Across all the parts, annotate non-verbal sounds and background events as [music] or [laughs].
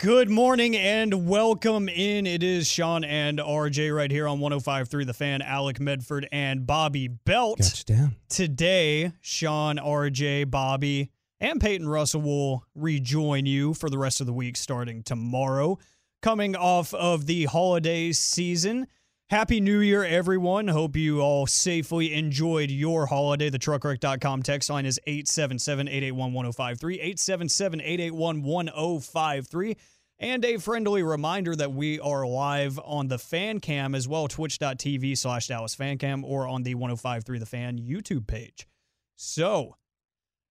Good morning and welcome in. It is Sean and RJ right here on 105.3 The Fan, Alec Medford and Bobby Belt. Got you down. Today, Sean, RJ, Bobby, and Peyton Russell will rejoin you for the rest of the week starting tomorrow. Coming off of the holiday season. Happy New Year, everyone. Hope you all safely enjoyed your holiday. The truckwreck.com text line is 877 881 1053. 877 881 1053. And a friendly reminder that we are live on the fan cam as well, twitch.tv slash Dallas fan cam, or on the 1053 The Fan YouTube page. So,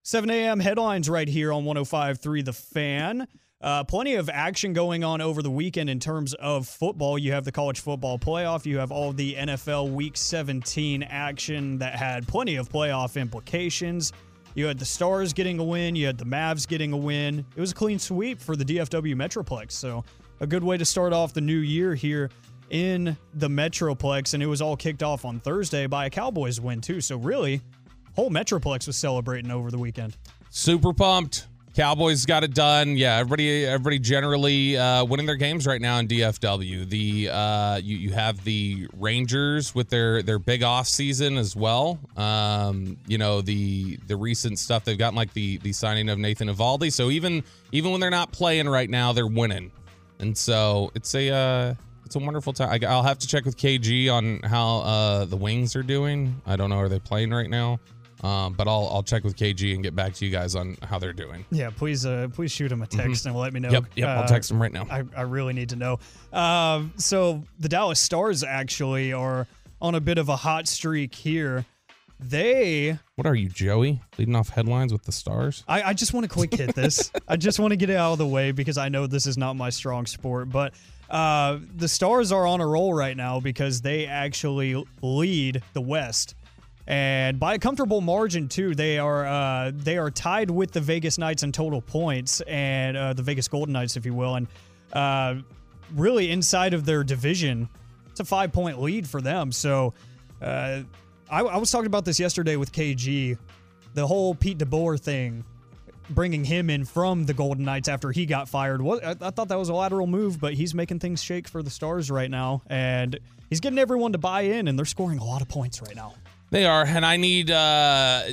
7 a.m. headlines right here on 1053 The Fan. Uh, plenty of action going on over the weekend in terms of football. You have the college football playoff. You have all the NFL Week 17 action that had plenty of playoff implications. You had the Stars getting a win. You had the Mavs getting a win. It was a clean sweep for the DFW Metroplex. So, a good way to start off the new year here in the Metroplex. And it was all kicked off on Thursday by a Cowboys win, too. So, really, whole Metroplex was celebrating over the weekend. Super pumped. Cowboys got it done. Yeah, everybody, everybody generally uh, winning their games right now in DFW. The uh, you you have the Rangers with their their big off season as well. Um, you know the the recent stuff they've gotten like the the signing of Nathan Eovaldi. So even even when they're not playing right now, they're winning, and so it's a uh, it's a wonderful time. I, I'll have to check with KG on how uh, the Wings are doing. I don't know are they playing right now. Um, but I'll I'll check with KG and get back to you guys on how they're doing. Yeah, please uh, please shoot him a text and let me know. Yep, yep. I'll Uh, text him right now. I, I really need to know. Um, so the Dallas Stars actually are on a bit of a hot streak here. They, What are you, Joey? Leading off headlines with the stars? I, I just want to quick hit this. I just want to get it out of the way because I know this is not my strong sport. But uh, the Stars are on a roll right now because they actually lead the West. And by a comfortable margin too, they are uh, they are tied with the Vegas Knights in total points and uh, the Vegas Golden Knights, if you will, and uh, really inside of their division, it's a five point lead for them. So uh, I, I was talking about this yesterday with KG, the whole Pete DeBoer thing, bringing him in from the Golden Knights after he got fired. What I, I thought that was a lateral move, but he's making things shake for the Stars right now, and he's getting everyone to buy in, and they're scoring a lot of points right now. They are, and I need. uh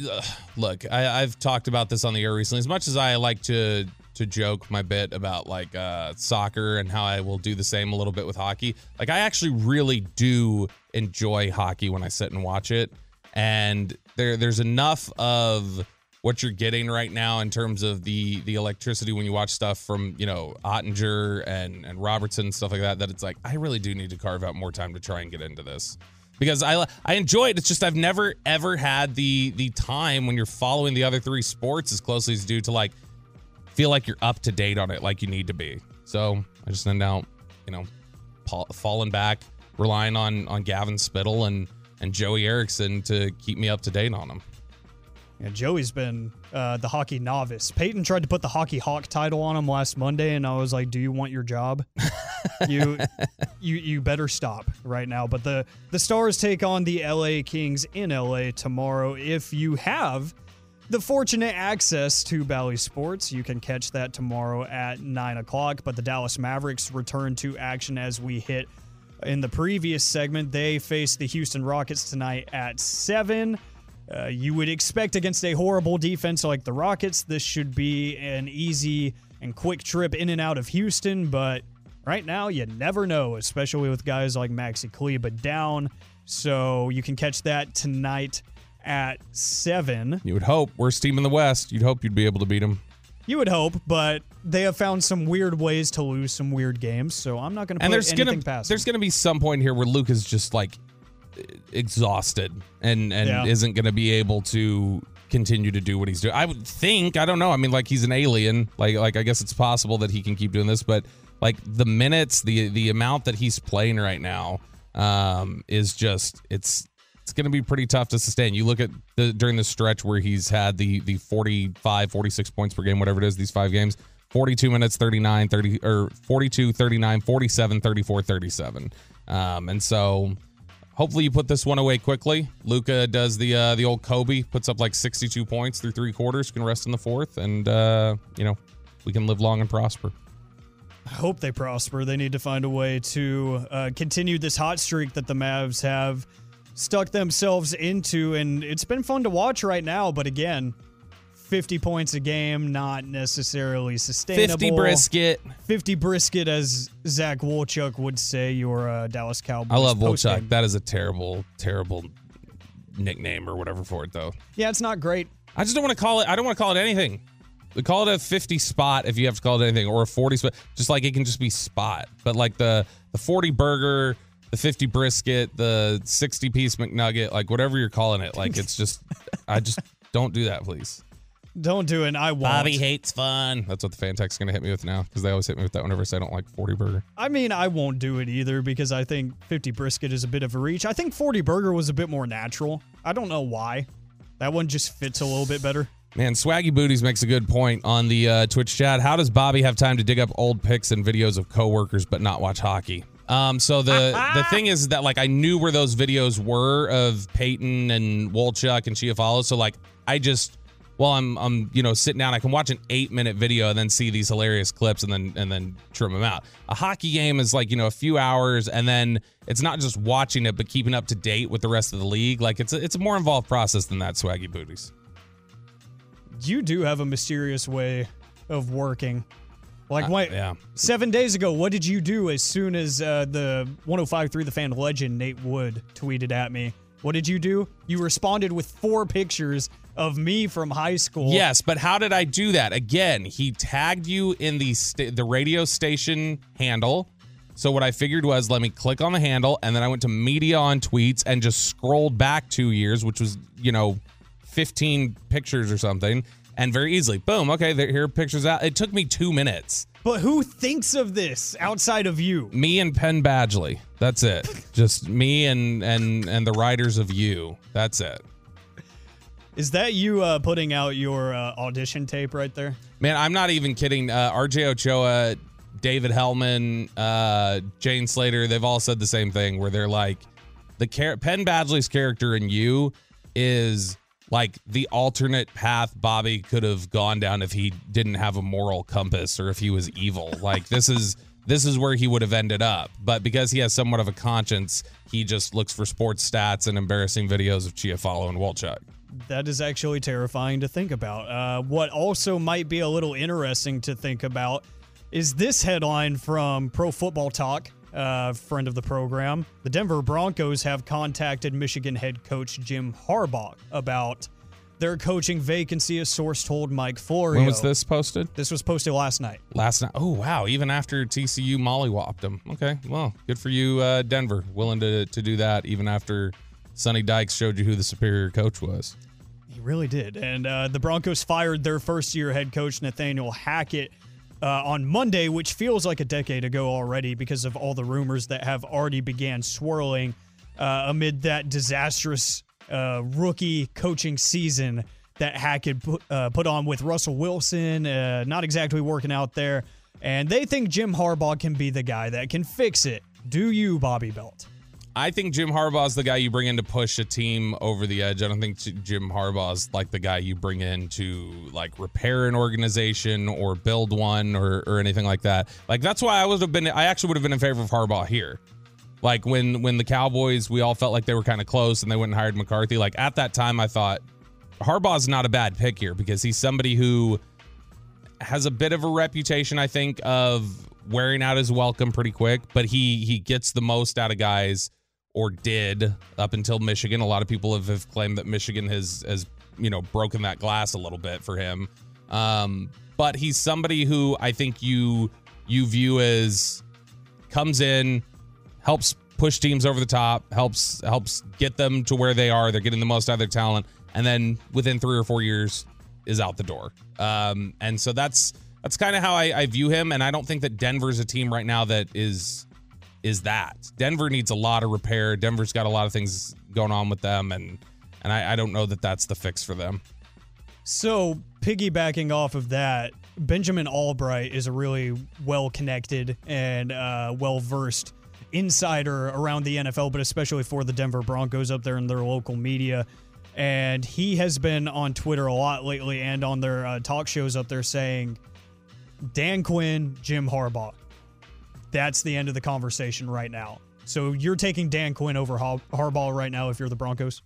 Look, I, I've talked about this on the air recently. As much as I like to to joke my bit about like uh soccer and how I will do the same a little bit with hockey, like I actually really do enjoy hockey when I sit and watch it, and there there's enough of what you're getting right now in terms of the the electricity when you watch stuff from you know Oettinger and and Robertson and stuff like that that it's like I really do need to carve out more time to try and get into this because I I enjoy it. It's just I've never ever had the the time when you're following the other three sports as closely as you do to like feel like you're up to date on it like you need to be. So I just end out, you know, falling back, relying on on Gavin Spittle and and Joey Erickson to keep me up to date on them. Yeah, Joey's been uh, the hockey novice. Peyton tried to put the hockey hawk title on him last Monday, and I was like, "Do you want your job? [laughs] you, you, you better stop right now." But the the Stars take on the LA Kings in LA tomorrow. If you have the fortunate access to Bally Sports, you can catch that tomorrow at nine o'clock. But the Dallas Mavericks return to action as we hit in the previous segment. They face the Houston Rockets tonight at seven. Uh, you would expect against a horrible defense like the Rockets, this should be an easy and quick trip in and out of Houston, but right now you never know, especially with guys like Maxi Kleber down. So you can catch that tonight at 7. You would hope worst team in the West. You'd hope you'd be able to beat them. You would hope, but they have found some weird ways to lose some weird games. So I'm not going to put and there's anything gonna past there's gonna be some point here where Luka is just like exhausted and and Yeah. isn't gonna be able to continue to do what he's doing. I would think I don't know. I mean, like he's an alien. Like like I guess it's possible that he can keep doing this, but like the minutes, the the amount that he's playing right now, um, is just it's it's going to be pretty tough to sustain. You look at the during the stretch where he's had the the 45 46 points per game whatever it is these 5 games. 42 minutes 39 30 or 42 39 47 34 37. Um and so hopefully you put this one away quickly. Luka does the uh the old Kobe, puts up like 62 points through 3 quarters, can rest in the fourth and uh you know, we can live long and prosper. I hope they prosper. They need to find a way to uh, continue this hot streak that the Mavs have stuck themselves into. And it's been fun to watch right now. But again, 50 points a game, not necessarily sustainable. 50 brisket. 50 brisket, as Zach Wolchuk would say, your uh, Dallas Cowboys. I love postgame. Wolchuk. That is a terrible terrible nickname or whatever for it though. Yeah, it's not great. I just don't want to call it. I don't want to call it anything. We call it a 50 spot if you have to call it anything, or a 40 spot. Just like it can just be spot. But like the the 40 burger, the 50 brisket, the 60 piece McNugget, like whatever you're calling it, like it's just. I just don't do that, please. Don't do it. I won't. Bobby hates fun. That's what the fan text is gonna hit me with now because they always hit me with that whenever I say I don't like 40 burger. I mean, I won't do it either because I think 50 brisket is a bit of a reach. I think 40 burger was a bit more natural. I don't know why. That one just fits a little bit better. Man, Swaggy Booties makes a good point on the uh, Twitch chat. How does Bobby have time to dig up old pics and videos of coworkers but not watch hockey? Um, so the [laughs] the thing is that like I knew where those videos were of Peyton and Wolchuk and Chiafalo. So like I just while I'm I'm you know sitting down, I can watch an eight minute video and then see these hilarious clips and then and then trim them out. A hockey game is like you know a few hours and then it's not just watching it but keeping up to date with the rest of the league. Like it's a, it's a more involved process than that. Swaggy Booties. You do have a mysterious way of working. Like, Uh, yeah. seven days ago, what did you do as soon as uh, the 1053 The Fan legend, Nate Wood, tweeted at me? What did you do? You responded with four pictures of me from high school. Yes, but how did I do that? Again, he tagged you in the sta- the radio station handle. So what I figured was let me click on the handle and then I went to media on tweets and just scrolled back 2 years, which was, you know, 15 pictures or something, and very easily, boom, okay, there here are pictures out. It took me 2 minutes. But who thinks of this outside of you? Me and Penn Badgley. That's it. [laughs] just me and and and the writers of you. That's it. Is that you uh, putting out your uh, audition tape right there? Man, I'm not even kidding. Uh, RJ Ochoa, David Helman, uh, Jane Slater, they've all said the same thing where they're like, the char- Penn Badgley's character in you is like the alternate path Bobby could have gone down if he didn't have a moral compass or if he was evil. [laughs] Like this is this is where he would have ended up. But because he has somewhat of a conscience, he just looks for sports stats and embarrassing videos of Chiafalo and Wolchuk. That is actually terrifying to think about. Uh, what also might be a little interesting to think about is this headline from Pro Football Talk, uh, friend of the program. The Denver Broncos have contacted Michigan head coach Jim Harbaugh about their coaching vacancy, a source told Mike Florio. When was this posted? This was posted last night. last night. Oh wow! Even after TCU mollywopped them. Okay, well, good for you, uh, Denver, willing to to do that even after Sonny Dykes showed you who the superior coach was. He really did. And uh, the Broncos fired their first year head coach, Nathaniel Hackett, uh, on Monday, which feels like a decade ago already because of all the rumors that have already began swirling uh, amid that disastrous uh, rookie coaching season that Hackett put, uh, put on with Russell Wilson. Uh, not exactly working out there. And they think Jim Harbaugh can be the guy that can fix it. Do you, Bobby Belt? I think Jim Harbaugh's the guy you bring in to push a team over the edge. I don't think Jim Harbaugh's like the guy you bring in to like repair an organization or build one or, or anything like that. Like that's why I would have been I actually would have been in favor of Harbaugh here. Like when when the Cowboys we all felt like they were kind of close and they went and hired McCarthy. Like at that time I thought Harbaugh's not a bad pick here because he's somebody who has a bit of a reputation, I think, of wearing out his welcome pretty quick, but he he gets the most out of guys or did up until Michigan. A lot of people have, have claimed that Michigan has has you know broken that glass a little bit for him. Um, but he's somebody who I think you you view as comes in, helps push teams over the top, helps helps get them to where they are. They're getting the most out of their talent, and then within three or four years is out the door. Um, and so that's that's kind of how I, I view him. And I don't think that Denver's a team right now that is is that. Denver needs a lot of repair. Denver's got a lot of things going on with them, and and I, I don't know that that's the fix for them. So, piggybacking off of that, Benjamin Allbright is a really well connected and uh, well versed insider around the NFL, but especially for the Denver Broncos up there in their local media. And he has been on Twitter a lot lately and on their uh, talk shows up there saying, Dan Quinn, Jim Harbaugh. That's the end of the conversation right now. So you're taking Dan Quinn over Harbaugh right now if you're the Broncos?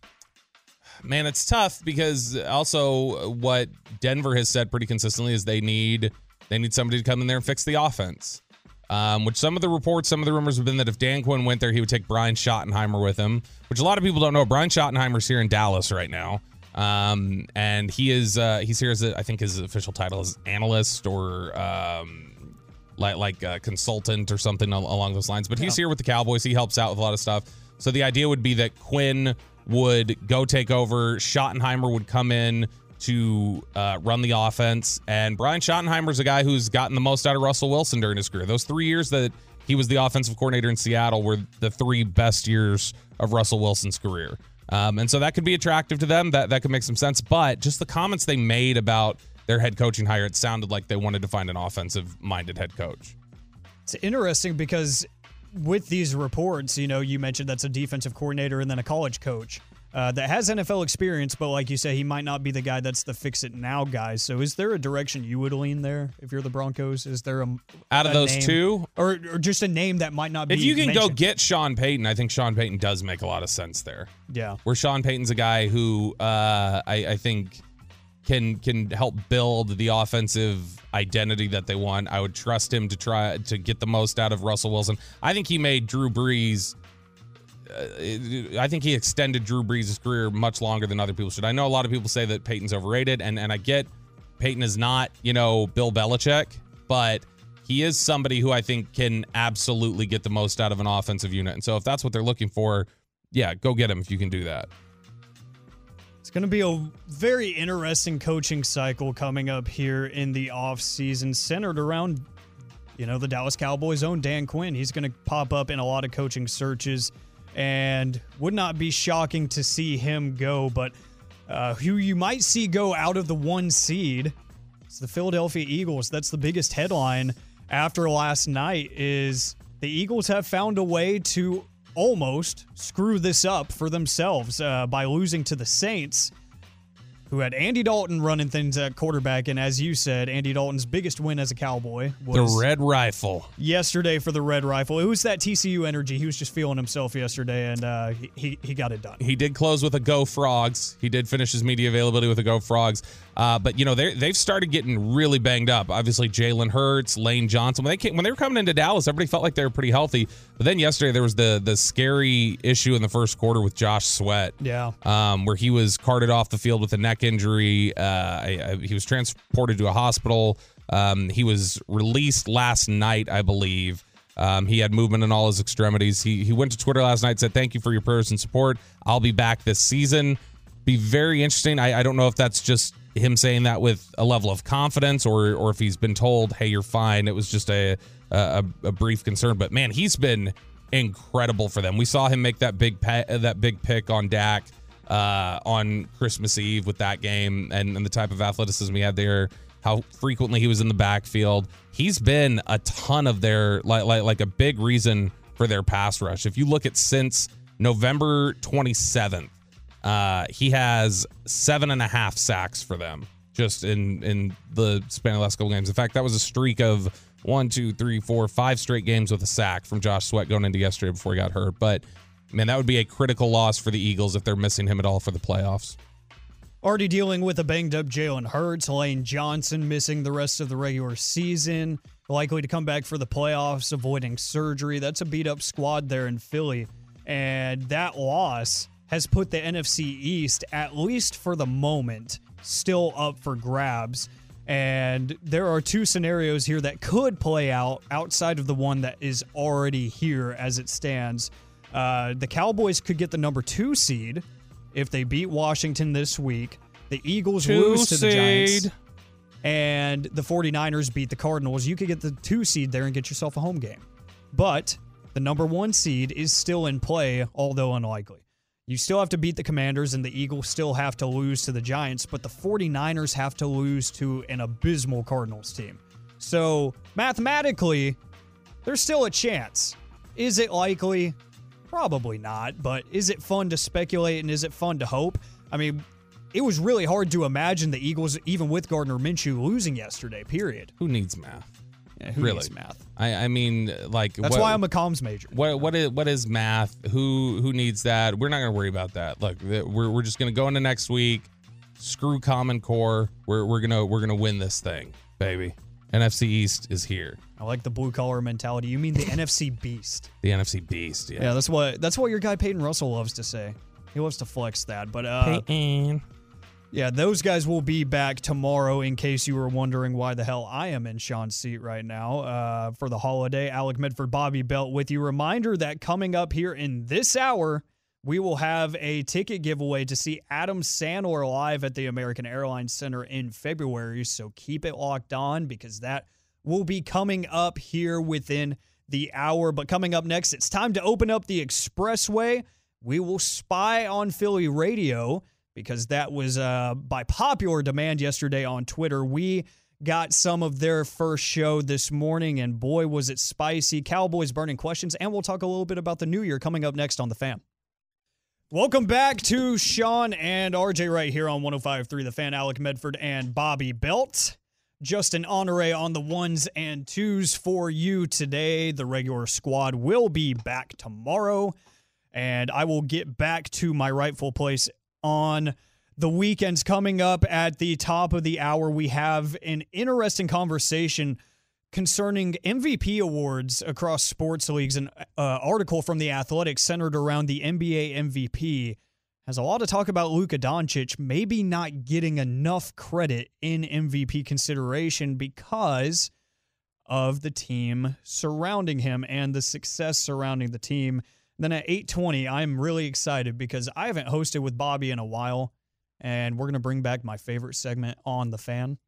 Man, it's tough because also what Denver has said pretty consistently is they need they need somebody to come in there and fix the offense. Um, which some of the reports, some of the rumors have been that if Dan Quinn went there, he would take Brian Schottenheimer with him, which a lot of people don't know. Brian Schottenheimer's here in Dallas right now. Um, and he is uh, he's here as a, I think his official title is analyst or um, like like a consultant or something along those lines. But he's here with the Cowboys. He helps out with a lot of stuff. So the idea would be that Quinn would go take over. Schottenheimer would come in to uh, run the offense, and Brian Schottenheimer is a guy who's gotten the most out of Russell Wilson during his career. Those three years that he was the offensive coordinator in Seattle were the three best years of Russell Wilson's career. Um, and so that could be attractive to them. That that could make some sense. But just the comments they made about their head coaching hire, it sounded like they wanted to find an offensive minded head coach. It's interesting because with these reports, you know, you mentioned that's a defensive coordinator and then a college coach. Uh, that has NFL experience, but like you say, he might not be the guy that's the fix it now guy. So, is there a direction you would lean there if you're the Broncos? Is there a out of a those name, two, or, or just a name that might not be? If you can mentioned? go get Sean Payton, I think Sean Payton does make a lot of sense there. Yeah, where Sean Payton's a guy who uh, I, I think can can help build the offensive identity that they want. I would trust him to try to get the most out of Russell Wilson. I think he made Drew Brees. Uh, I think he extended Drew Brees' career much longer than other people should. I know a lot of people say that Peyton's overrated, and and I get Peyton is not you know Bill Belichick, but he is somebody who I think can absolutely get the most out of an offensive unit. And so if that's what they're looking for, yeah, go get him if you can do that. It's going to be a very interesting coaching cycle coming up here in the offseason, centered around, you know, the Dallas Cowboys' own Dan Quinn. He's going to pop up in a lot of coaching searches and would not be shocking to see him go. But uh, who you might see go out of the one seed is the Philadelphia Eagles. That's the biggest headline after last night is the Eagles have found a way to almost screw this up for themselves uh, by losing to the Saints who had Andy Dalton running things at quarterback. And as you said, Andy Dalton's biggest win as a Cowboy was the Red Rifle. Yesterday for the Red Rifle. It was that TCU energy. He was just feeling himself yesterday, and uh, he, he got it done. He did close with a Go Frogs. He did finish his media availability with a Go Frogs. Uh, but you know they they've started getting really banged up. Obviously Jalen Hurts, Lane Johnson. When they came when they were coming into Dallas, everybody felt like they were pretty healthy. But then yesterday there was the the scary issue in the first quarter with Josh Sweat. Yeah, um, where he was carted off the field with a neck injury. Uh, I, I, he was transported to a hospital. Um, he was released last night, I believe. Um, he had movement in all his extremities. He he went to Twitter last night said, "Thank you for your prayers and support. I'll be back this season." Be very interesting. I, I don't know if that's just him saying that with a level of confidence or or if he's been told, "Hey, you're fine." It was just a a, a brief concern, but man, he's been incredible for them. We saw him make that big that big pick on Dak uh, on Christmas Eve with that game and, and the type of athleticism he had there. How frequently he was in the backfield. He's been a ton of their like like like a big reason for their pass rush. If you look at since November 27th, uh, he has seven and a half sacks for them just in in the span of the last couple games. In fact, that was a streak of one, two, three, four, five straight games with a sack from Josh Sweat going into yesterday before he got hurt. But man, that would be a critical loss for the Eagles if they're missing him at all for the playoffs. Already dealing with a banged up Jalen Hurts, Lane Johnson missing the rest of the regular season, likely to come back for the playoffs, avoiding surgery. That's a beat up squad there in Philly. And that loss has put the NFC East, at least for the moment, still up for grabs. And there are two scenarios here that could play out outside of the one that is already here as it stands. Uh, the Cowboys could get the number two seed if they beat Washington this week. The Eagles Two lose to the Giants. And the 49ers beat the Cardinals. You could get the two seed there and get yourself a home game. But the number one seed is still in play, although unlikely. You still have to beat the Commanders, and the Eagles still have to lose to the Giants, but the 49ers have to lose to an abysmal Cardinals team. So mathematically, there's still a chance. Is it likely? Probably not, but is it fun to speculate and is it fun to hope? I mean, it was really hard to imagine the Eagles, even with Gardner Minshew, losing yesterday, period. Who needs math? Yeah, who really? needs math? I, I mean, like That's what, why I'm a comms major. What what is what is math? Who who needs that? We're not gonna worry about that. Look, we're we're just gonna go into next week. Screw Common Core. We're we're gonna we're gonna win this thing, baby. NFC East is here. I like the blue collar mentality. You mean the [laughs] NFC beast? The NFC Beast. Yeah. Yeah, that's what that's what your guy Peyton Russell loves to say. He loves to flex that. But uh, Peyton. Yeah, those guys will be back tomorrow. In case you were wondering why the hell I am in Sean's seat right now uh, for the holiday, Alec Medford, Bobby Belt with you. Reminder that coming up here in this hour, we will have a ticket giveaway to see Adam Sandler live at the American Airlines Center in February. So keep it locked on because that will be coming up here within the hour. But coming up next, it's time to open up the expressway. We will spy on Philly radio because that was uh, by popular demand yesterday on Twitter. We got some of their first show this morning, and boy, was it spicy. Cowboys burning questions, and we'll talk a little bit about the new year coming up next on The Fan. Welcome back to Sean and RJ right here on 105.3 The Fan, Alec Medford and Bobby Belt. Justin Honore on the ones and twos for you today. The regular squad will be back tomorrow, and I will get back to my rightful place on the weekends coming up at the top of the hour. We have an interesting conversation concerning MVP awards across sports leagues. An uh, article from the Athletic centered around the NBA MVP has a lot to talk about Luka Doncic maybe not getting enough credit in MVP consideration because of the team surrounding him and the success surrounding the team. Then at 8:20, I'm really excited because I haven't hosted with Bobby in a while and we're going to bring back my favorite segment on the fan.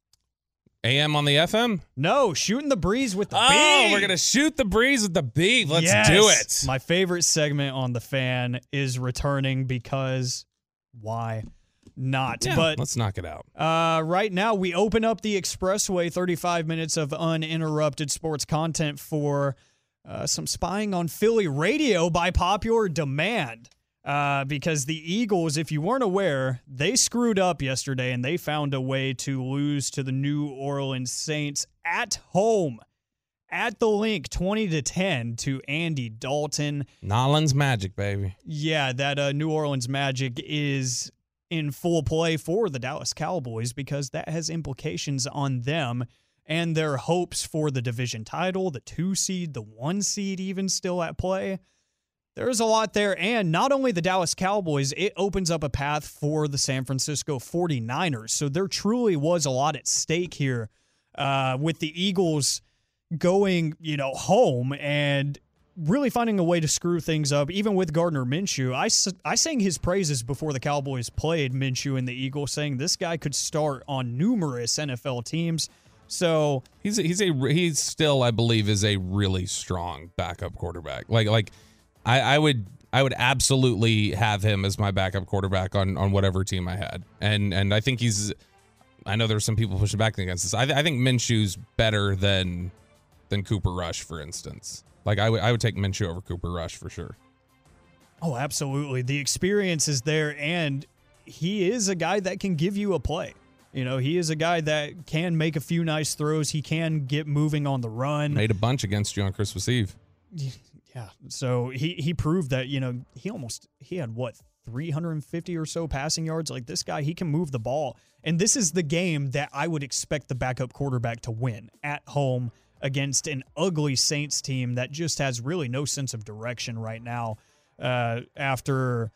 AM on the FM. No, shooting the breeze with the Oh, we're gonna shoot the breeze with the beat. Let's Yes. do it. My favorite segment on the fan is returning because why not? Yeah, but let's knock it out. uh, right now, we open up the expressway 35 minutes of uninterrupted sports content for uh, some spying on Philly radio by popular demand. Uh, because the Eagles, if you weren't aware, they screwed up yesterday and they found a way to lose to the New Orleans Saints at home. At the link, 20 to 10 to Andy Dalton. Nolan's magic, baby. Yeah, that uh, New Orleans Magic is in full play for the Dallas Cowboys because that has implications on them and their hopes for the division title, the two seed, the one seed, even still at play. There's a lot there. And not only the Dallas Cowboys, it opens up a path for the San Francisco 49ers. So there truly was a lot at stake here uh, with the Eagles going, you know, home and really finding a way to screw things up, even with Gardner Minshew. I, I sang his praises before the Cowboys played Minshew and the Eagles, saying this guy could start on numerous NFL teams. So He's a, he's a he's still I believe is a really strong backup quarterback. Like like I, I would I would absolutely have him as my backup quarterback on on whatever team I had. And and I think he's I know there's some people pushing back against this. I, th- I think Minshew's better than than Cooper Rush, for instance. Like I would I would take Minshew over Cooper Rush for sure. Oh, absolutely. The experience is there, and he is a guy that can give you a play. You know, he is a guy that can make a few nice throws. He can get moving on the run. Made a bunch against you on Christmas Eve. Yeah. So he he proved that, you know, he almost he had what 350 or so passing yards. Like this guy, he can move the ball. And this is the game that I would expect the backup quarterback to win at home against an ugly Saints team that just has really no sense of direction right now. Uh, after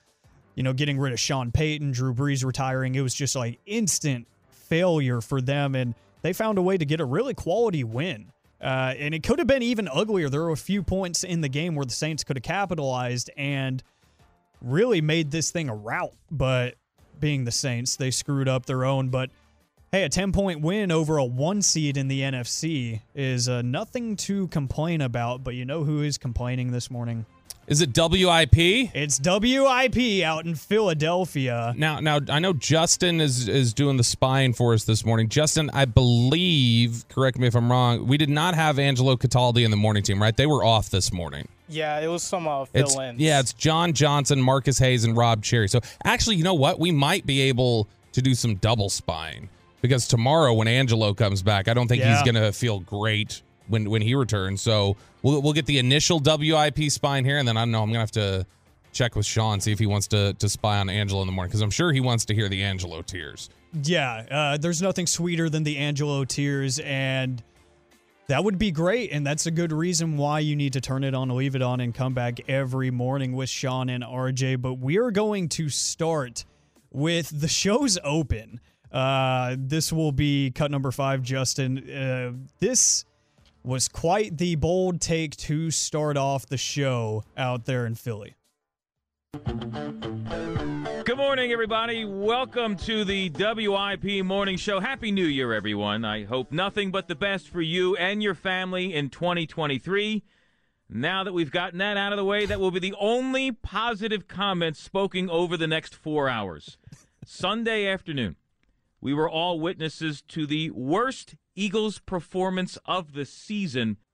you know getting rid of Sean Payton, Drew Brees retiring, it was just like instant failure for them and they found a way to get a really quality win. Uh, and it could have been even uglier. There were a few points in the game where the Saints could have capitalized and really made this thing a rout. But being the Saints, they screwed up their own. But hey, a 10 point win over a one seed in the NFC is uh, nothing to complain about. But you know who is complaining this morning? Is it WIP? It's WIP out in Philadelphia. Now, now I know Justin is is doing the spying for us this morning. Justin, I believe, correct me if I'm wrong, we did not have Angelo Cataldi in the morning team, right? They were off this morning. Yeah, it was some uh, It's, fill-ins. yeah, it's John Johnson, Marcus Hayes, and Rob Cherry. So actually, you know what? We might be able to do some double spying because tomorrow when Angelo comes back, I don't think he's gonna feel great when when he returns. So we'll we'll get the initial WIP spine here, and then I don't know. I'm gonna have to check with Sean see if he wants to to spy on Angelo in the morning because I'm sure he wants to hear the Angelo tears. Yeah, uh, there's nothing sweeter than the Angelo tears, and that would be great. And that's a good reason why you need to turn it on, leave it on, and come back every morning with Sean and RJ. But we are going to start with the show's open. Uh, this will be cut number five, Justin. Uh, this was quite the bold take to start off the show out there in Philly. Good morning, everybody. Welcome to the WIP Morning Show. Happy New Year, everyone. I hope nothing but the best for you and your family in 2023. Now that we've gotten that out of the way, that will be the only positive comments spoken over the next four hours. Sunday afternoon, we were all witnesses to the worst Eagles performance of the season. [laughs]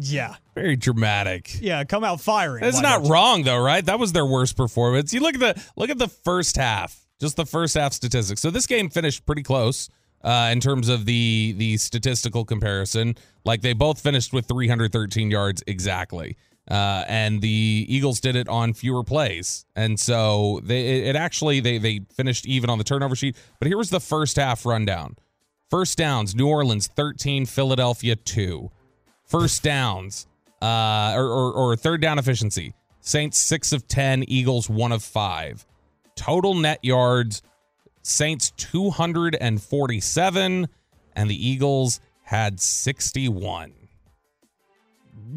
Yeah, Very dramatic. yeah, come out firing. It's not don't wrong though, right? That was their worst performance. You look at the look at the first half, just the first half statistics. So this game finished pretty close uh, in terms of the the statistical comparison. Like they both finished with 313 yards exactly, uh, and the Eagles did it on fewer plays, and so they it, actually they they finished even on the turnover sheet. But here was the first half rundown. First downs: New Orleans 13, Philadelphia 2. First downs, uh, or, or, or third down efficiency. Saints six of ten, Eagles one of five. Total net yards, Saints two hundred and forty-seven, and the Eagles had sixty-one.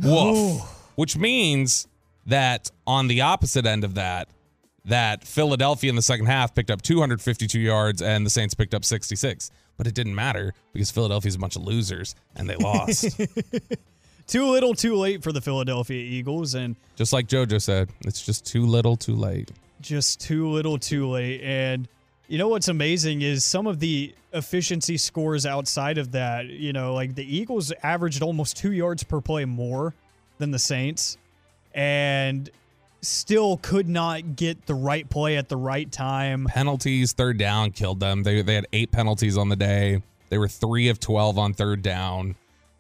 Woof. Which means that on the opposite end of that, that Philadelphia in the second half picked up 252 yards and the Saints picked up 66. But it didn't matter because Philadelphia's a bunch of losers and they lost. [laughs] Too little, too late for the Philadelphia Eagles, and just like JoJo said, it's just too little, too late. just too little, too late. And you know what's amazing is some of the efficiency scores outside of that. You know, like the Eagles averaged almost two yards per play more than the Saints, and still could not get the right play at the right time. Penalties, third down killed them. They they had eight penalties on the day. They were three of 12 on third down.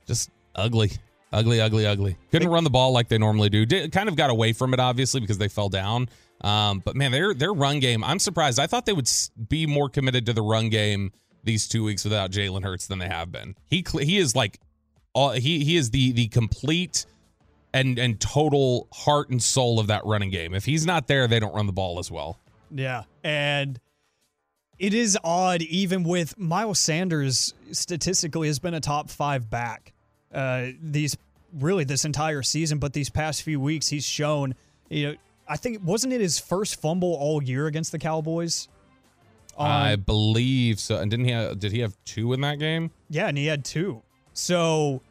Just ugly. Ugly, ugly, ugly. Couldn't run the ball like they normally do. Did, kind of got away from it, obviously, because they fell down. Um, but man, their their run game. I'm surprised. I thought they would be more committed to the run game these two weeks without Jalen Hurts than they have been. He he is like, all, he he is the the complete and and total heart and soul of that running game. If he's not there, they don't run the ball as well. Yeah. And it is odd, even with Miles Sanders statistically has been a top five back. Uh, these really this entire season, but these past few weeks he's shown, you know, I think wasn't it his first fumble all year against the Cowboys? I Um, believe so. And didn't he? Have, did he have two in that game? Yeah, and he had two. So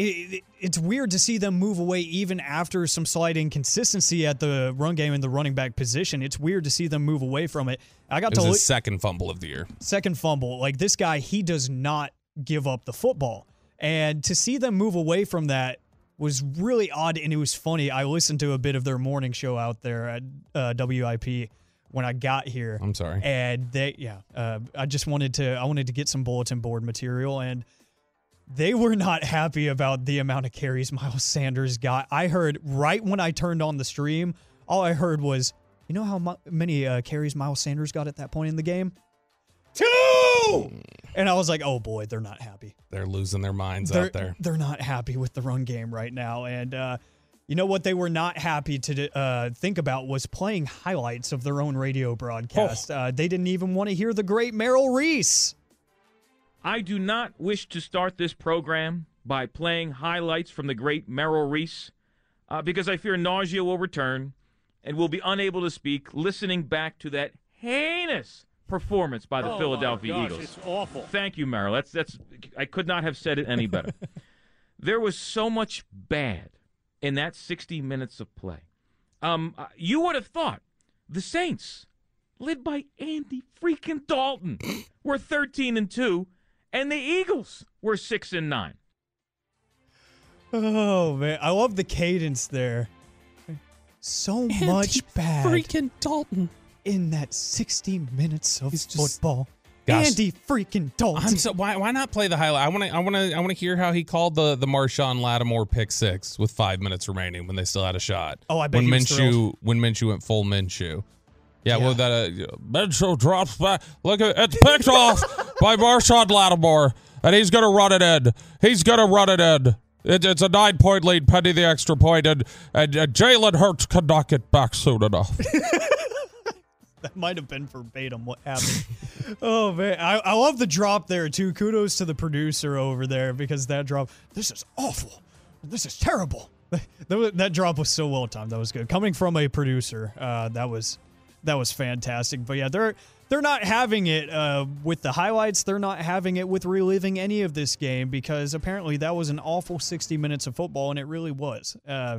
it, it- it's weird to see them move away even after some slight inconsistency at the run game and the running back position. It's weird to see them move away from it. I got It to look, second fumble of the year. second fumble. Like this guy, he does not give up the football. And to see them move away from that was really odd and it was funny. I listened to a bit of their morning show out there at uh, WIP when I got here. I'm sorry. And they, yeah, uh, I just wanted to, I wanted to get some bulletin board material, and they were not happy about the amount of carries Miles Sanders got. I heard right when I turned on the stream, all I heard was, you know how mu- many uh, carries Miles Sanders got at that point in the game? Two. And I was like, oh boy, they're not happy They're losing their minds they're, out there. They're not happy with the run game right now. And uh, you know what they were not happy to uh, think about was playing highlights of their own radio broadcast. Oh. Uh, they didn't even want to hear the great Merrill Reese I do not wish to start this program by playing highlights from the great Merrill Reese uh, because I fear nausea will return and we'll be unable to speak listening back to that heinous performance by the Oh, Philadelphia gosh, Eagles. It's awful. Thank you, Merrill. That's that's I could not have said it any better. [laughs] there was so much bad in that 60 minutes of play. Um, uh, you would have thought the Saints, led by Andy freaking Dalton, were 13 and two, and the Eagles were six and nine. Oh man, I love the cadence there. So much bad Freaking Dalton. in that 60 minutes of He's just- football. Gosh. Andy freaking Dalton. I'm so why why not play the highlight? I want to I want to I want to hear how he called the the Marshon Lattimore pick six with five minutes remaining when they still had a shot. Oh, I bet when he was Minshew thrilled. when Minshew went full Minshew. Yeah, Yeah. well that uh, Minshew drops back. Look at it's picked [laughs] off by Marshon Lattimore, and he's gonna run it in. He's gonna run it in. It, it's a nine point lead pending the extra point, and and, and Jalen Hurts could not get back soon enough. [laughs] that might have been verbatim what happened. [laughs] oh man, I, I love the drop there too. Kudos to the producer over there because that drop. This is awful. This is terrible. That, that drop was so well timed. That was good. Coming from a producer, uh, that was that was fantastic. But yeah, they're they're not having it uh, with the highlights. They're not having it with reliving any of this game because apparently that was an awful 60 minutes of football, and it really was. Uh,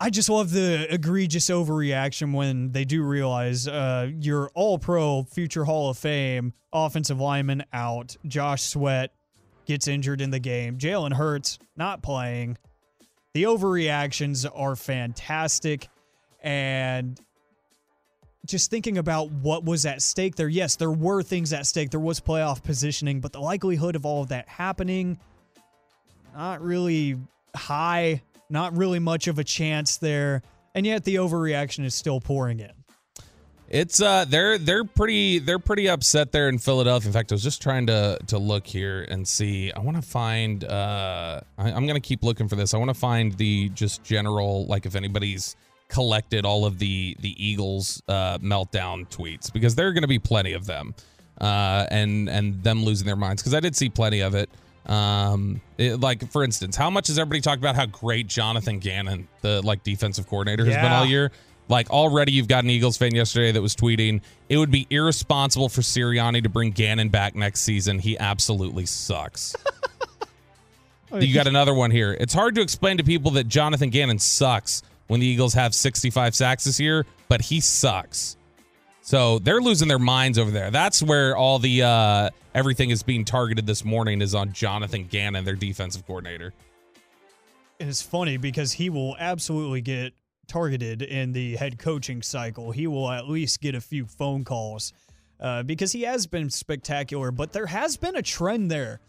I just love the egregious overreaction when they do realize uh, your all pro future Hall of Fame offensive lineman out. Josh Sweat gets injured in the game. Jalen Hurts not playing. The overreactions are fantastic. And just thinking about what was at stake there, yes, there were things at stake. There was playoff positioning, but the likelihood of all of that happening, not really high, not really much of a chance there. And yet the overreaction is still pouring in. It's uh they're they're pretty they're pretty upset there in Philadelphia. In fact, I was just trying to to look here and see. I want to find uh I, I'm gonna keep looking for this. I want to find the just general like if anybody's collected all of the the Eagles uh meltdown tweets because there are gonna be plenty of them. Uh and and them losing their minds because I did see plenty of it. Um it- like for instance, how much has everybody talked about how great Jonathan Gannon, the like defensive coordinator, has been all year? Like already, you've got an Eagles fan yesterday that was tweeting, "It would be irresponsible for Sirianni to bring Gannon back next season. He absolutely sucks." [laughs] you got another one here. It's hard to explain to people that Jonathan Gannon sucks when the Eagles have 65 sacks this year, but he sucks. So they're losing their minds over there. That's where all the uh, everything is being targeted this morning is on Jonathan Gannon, their defensive coordinator. And it's funny because he will absolutely get targeted in the head coaching cycle. He will at least get a few phone calls uh, because he has been spectacular, but there has been a trend there.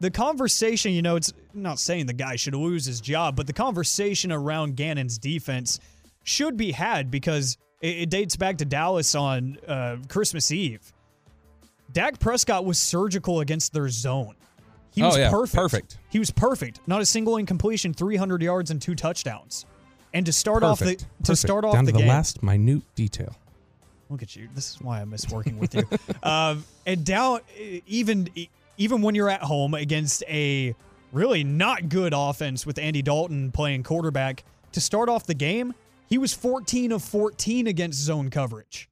The conversation, you know, it's not saying the guy should lose his job, but the conversation around Gannon's defense should be had because it, it dates back to Dallas on uh, Christmas Eve. Dak Prescott was surgical against their zone. He Oh, was yeah, perfect. perfect. He was perfect. Not a single incompletion, 300 yards and two touchdowns. And to start off the Perfect. to Perfect. start off down the to the game, last minute detail. look at you. This is why I miss working with you. [laughs] um, and down even even when you're at home against a really not good offense with Andy Dalton playing quarterback, to start off the game, he was 14 of 14 against zone coverage.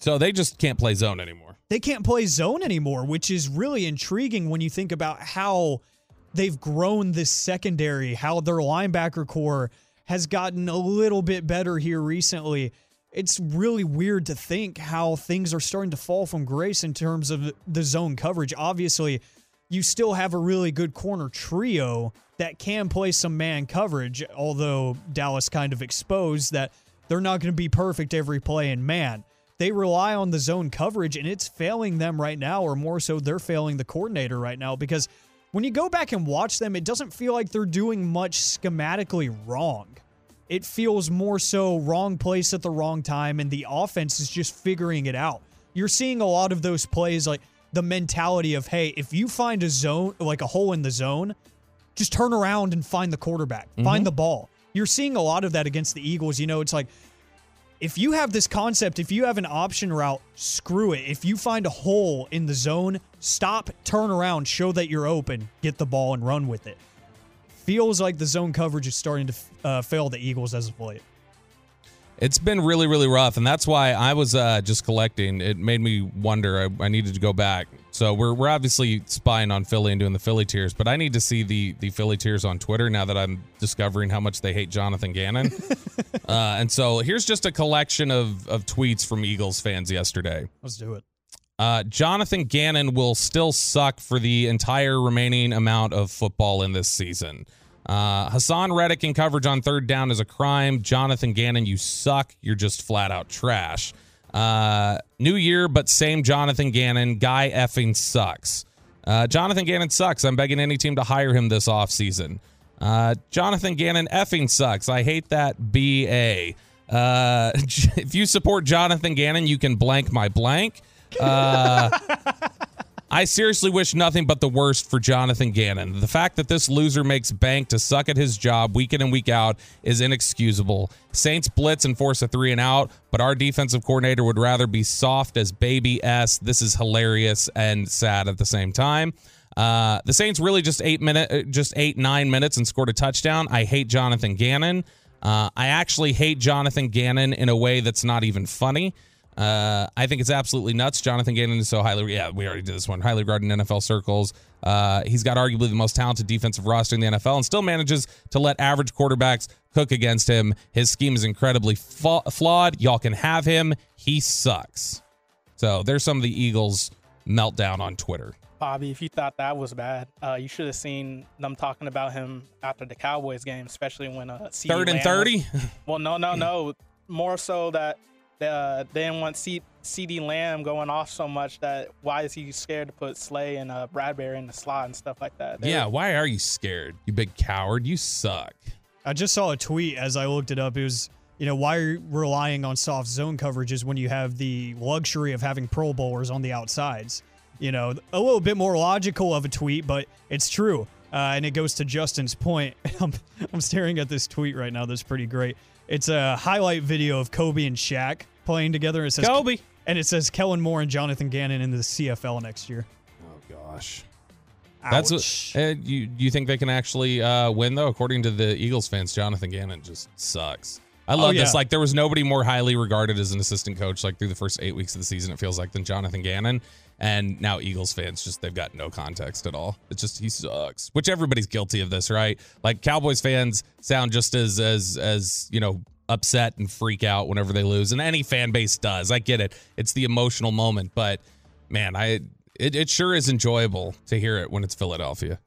So they just can't play zone anymore. they can't play zone anymore, which is really intriguing when you think about how they've grown this secondary, how their linebacker corps has gotten a little bit better here recently. It's really weird to think how things are starting to fall from grace in terms of the zone coverage. Obviously, you still have a really good corner trio that can play some man coverage, although Dallas kind of exposed that they're not going to be perfect every play in man. They rely on the zone coverage, and it's failing them right now, or more so, they're failing the coordinator right now because when you go back and watch them, it doesn't feel like they're doing much schematically wrong. It feels more so wrong place at the wrong time, and the offense is just figuring it out. You're seeing a lot of those plays, like the mentality of, hey, if you find a zone, like a hole in the zone, just turn around and find the quarterback, mm-hmm. find the ball. You're seeing a lot of that against the Eagles. You know, it's like if you have this concept, if you have an option route, screw it. If you find a hole in the zone, stop, turn around, show that you're open, get the ball, and run with it. Feels like the zone coverage is starting to uh, fail the Eagles as of late. It's been really, really rough, and that's why I was uh, just collecting. It made me wonder. I, I, needed to go back. So we're we're obviously spying on Philly and doing the Philly tears, but I need to see the the Philly tears on Twitter now that I'm discovering how much they hate Jonathan Gannon. [laughs] uh, and so here's just a collection of of tweets from Eagles fans yesterday. Let's do it. Uh, Jonathan Gannon will still suck for the entire remaining amount of football in this season. Uh, Haason Reddick in coverage on third down is a crime. Jonathan Gannon, you suck. You're just flat out trash. Uh, new year, but same Jonathan Gannon. Guy effing sucks. Uh, Jonathan Gannon sucks. I'm begging any team to hire him this offseason. Uh, Jonathan Gannon effing sucks. I hate that BA. Uh, [laughs] if you support Jonathan Gannon, you can blank my blank. Uh, I seriously wish nothing but the worst for Jonathan Gannon. The fact that this loser makes bank to suck at his job week in and week out is inexcusable. Saints blitz and force a three and out, but our defensive coordinator would rather be soft as baby S. This is hilarious and sad at the same time. Uh, the Saints really just eight minute, uh, just eight nine minutes and scored a touchdown. I hate Jonathan Gannon. Uh, I actually hate Jonathan Gannon in a way that's not even funny. Uh, I think it's absolutely nuts. Jonathan Gannon is so highly, yeah, we already did this one, highly regarded in NFL circles. Uh, he's got arguably the most talented defensive roster in the NFL and still manages to let average quarterbacks cook against him. His scheme is incredibly fa- flawed. Y'all can have him. He sucks. So there's some of the Eagles' meltdown on Twitter. Bobby, if you thought that was bad, uh, you should have seen them talking about him after the Cowboys game, especially when uh, third and thirty. [laughs] Well, no, no, no. [laughs] More so that uh, they didn't want C- CeeDee Lamb going off so much that why is he scared to put Slay and uh, Bradberry in the slot and stuff like that? They yeah, were, why are you scared? You big coward. You suck. I just saw a tweet as I looked it up. It was, you know, why are you relying on soft zone coverages when you have the luxury of having Pro Bowlers on the outsides? You know, a little bit more logical of a tweet, but it's true. Uh, and it goes to Justin's point. [laughs] I'm, I'm staring at this tweet right now. That's pretty great. It's a highlight video of Kobe and Shaq playing together. It says Kobe, and it says Kellen Moore and Jonathan Gannon in the CFL next year. Oh gosh, Ouch. that's what, uh, you. You think they can actually uh, win though? According to the Eagles fans, Jonathan Gannon just sucks. I love oh, yeah. this. Like there was nobody more highly regarded as an assistant coach like through the first eight weeks of the season. It feels like than Jonathan Gannon. And now Eagles fans just they've got no context at all. It's just he sucks. Which everybody's guilty of this, right? Like Cowboys fans sound just as as as you know upset and freak out whenever they lose, and any fan base does. I get it. It's the emotional moment, but man, I it, it sure is enjoyable to hear it when it's Philadelphia.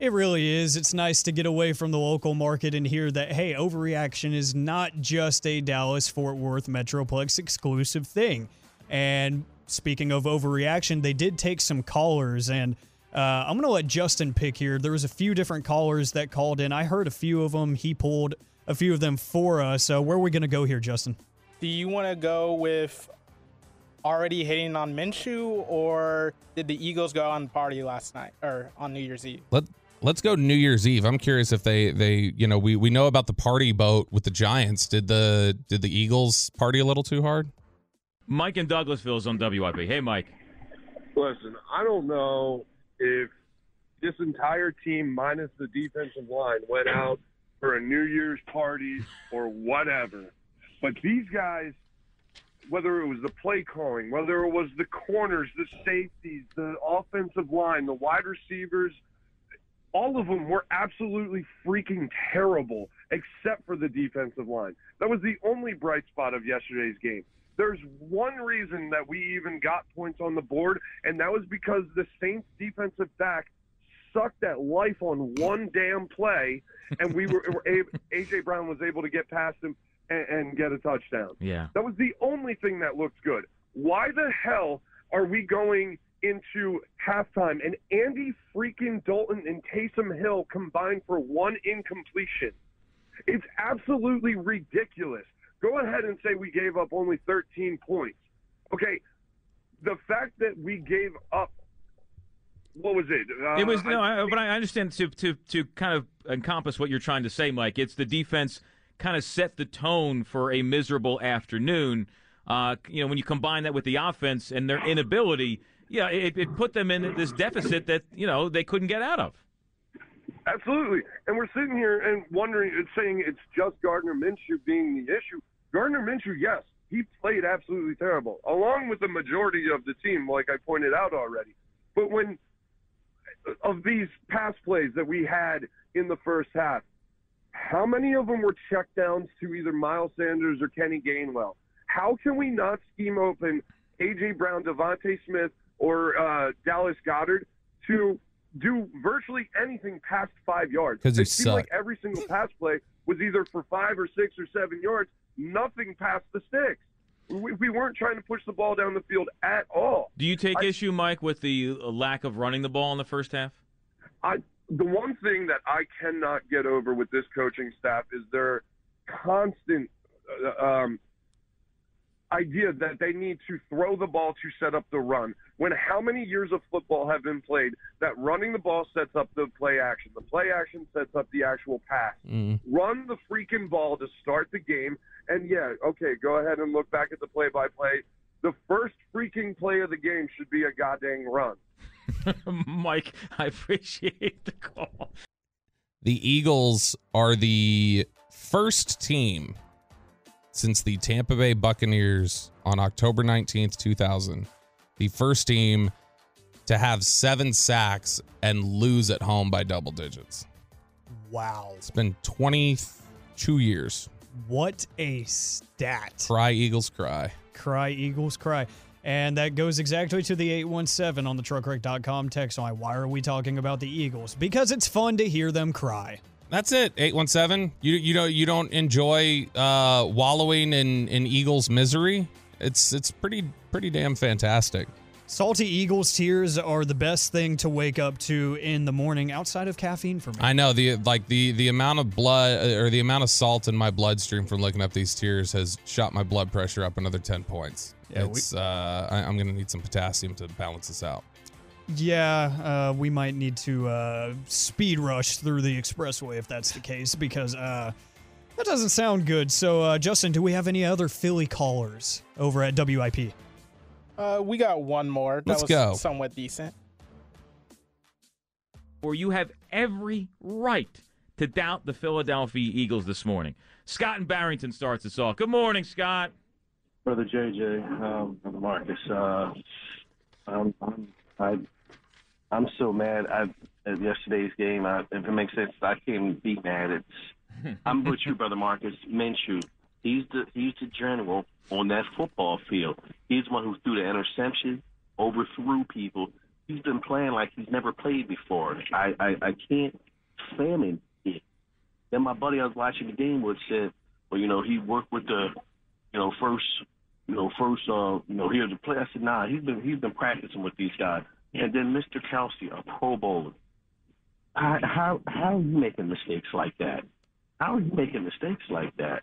It really is. It's nice to get away from the local market and hear that, hey, overreaction is not just a Dallas Fort Worth Metroplex exclusive thing. And speaking of overreaction, they did take some callers, and uh, I'm going to let Justin pick here. There was a few different callers that called in. I heard a few of them. He pulled a few of them for us. So where are we going to go here, Justin? Do you want to go with already hitting on Minshew, or did the Eagles go on party last night or on New Year's Eve? Let Let's go New Year's Eve. I'm curious if they they you know we we know about the party boat with the Giants. Did the did the Eagles party a little too hard? Mike in Douglasville is on WIP. Hey, Mike. Listen, I don't know if this entire team minus the defensive line went out for a New Year's party or whatever. But these guys, whether it was the play calling, whether it was the corners, the safeties, the offensive line, the wide receivers, all of them were absolutely freaking terrible, except for the defensive line. That was the only bright spot of yesterday's game. There's one reason that we even got points on the board, and that was because the Saints defensive back sucked at life on one damn play, and we were, were AJ [laughs] Brown was able to get past him and, and get a touchdown. Yeah, that was the only thing that looked good. Why the hell are we going into halftime and Andy freaking Dalton and Taysom Hill combined for one incompletion? It's absolutely ridiculous. Go ahead and say we gave up only 13 points. Okay, the fact that we gave up what was it? Uh, it was no, I, but I understand to to to kind of encompass what you're trying to say, Mike. It's the defense kind of set the tone for a miserable afternoon. Uh, you know, when you combine that with the offense and their inability, yeah, it, it put them in this deficit that you know they couldn't get out of. Absolutely. And we're sitting here and wondering, it's saying it's just Gardner Minshew being the issue. Gardner Minshew, yes, he played absolutely terrible, along with the majority of the team, like I pointed out already. But when of these pass plays that we had in the first half, how many of them were check downs to either Miles Sanders or Kenny Gainwell? How can we not scheme open A.J. Brown, DeVonta Smith, or uh, Dallas Goedert to do virtually anything past five yards. Because it seemed sucked. like every single pass play was either for five or six or seven yards, nothing past the sticks. We, we weren't trying to push the ball down the field at all. Do you take I- issue, Mike, with the lack of running the ball in the first half? I the one thing that I cannot get over with this coaching staff is their constant uh, um, idea that they need to throw the ball to set up the run. When how many years of football have been played that running the ball sets up the play action, the play action sets up the actual pass. Mm. Run the freaking ball to start the game, and yeah, okay, go ahead and look back at the play-by-play. The first freaking play of the game should be a goddamn run. [laughs] Mike, I appreciate the call. The Eagles are the first team since the Tampa Bay Buccaneers on October 19th, 2000. The first team to have seven sacks and lose at home by double digits. Wow. It's been 22 years. What a stat. Cry, Eagles, cry. Cry, Eagles, cry. And that goes exactly to the 817 on the truckwreck.com text line. Why are we talking about the Eagles? Because it's fun to hear them cry. That's it. 817. You you don't you don't enjoy uh wallowing in in Eagles misery? It's it's pretty pretty damn fantastic. Salty Eagles tears are the best thing to wake up to in the morning outside of caffeine for me. I know the like the the amount of blood or the amount of salt in my bloodstream from looking up these tears has shot my blood pressure up another 10 points. Yeah, we- uh I, I'm going to need some potassium to balance this out. Yeah, uh, we might need to uh, speed rush through the expressway if that's the case, because uh, that doesn't sound good. So, uh, Justin, do we have any other Philly callers over at WIP? Uh, we got one more. That Let's was go. somewhat decent. Or you have every right to doubt the Philadelphia Eagles this morning. Scott and Barrington starts us off. Good morning, Scott. Brother JJ, um, Brother Marcus. Uh, I'm, I'm, I, I'm so mad. I, at yesterday's game, I, if it makes sense, I can't be mad. It's, [laughs] I'm with you, Brother Marcus. Minshew, he's the he's the general on that football field. He's the one who threw the interception, overthrew people. He's been playing like he's never played before. I, I, I can't stand it. Then my buddy I was watching the game with said, well, you know, he worked with the you know, first, you know, first, uh, you know, here's the play. I said, nah, he's been he's been practicing with these guys. And then Mr. Kelce, a Pro Bowler. How how how are you making mistakes like that? How are you making mistakes like that?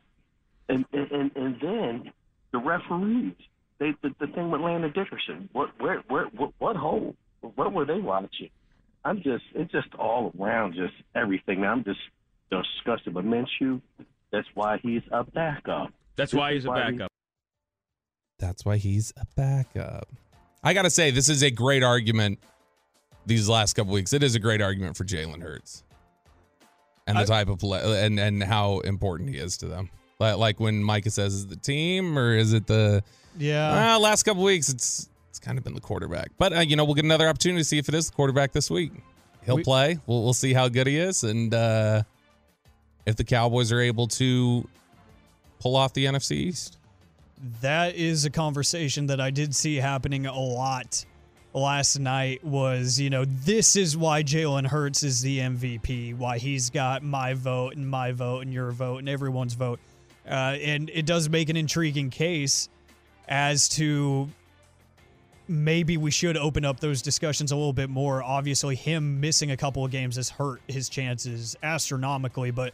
And and and, and then the referees. They the, the thing with Landon Dickerson. What where where what, what hole? What were they watching? I'm just it's just all around just everything. I'm just disgusted. But Minshew, that's why he's a backup. That's This why he's a why he- backup. That's why he's a backup. I got to say this is a great argument these last couple weeks. It is a great argument for Jalen Hurts. And the I- type of play and and how important he is to them. Like, like when Micah says, "Is the team or is it the?" Yeah. Uh, last couple weeks, it's it's kind of been the quarterback. But uh, you know, we'll get another opportunity to see if it is the quarterback this week. He'll We- play. We'll we'll see how good he is, and uh, if the Cowboys are able to pull off the NFC East. That is a conversation that I did see happening a lot last night was, you know, this is why Jalen Hurts is the MVP, why he's got my vote and my vote and your vote and everyone's vote. Uh, and it does make an intriguing case as to maybe we should open up those discussions a little bit more. Obviously, him missing a couple of games has hurt his chances astronomically, but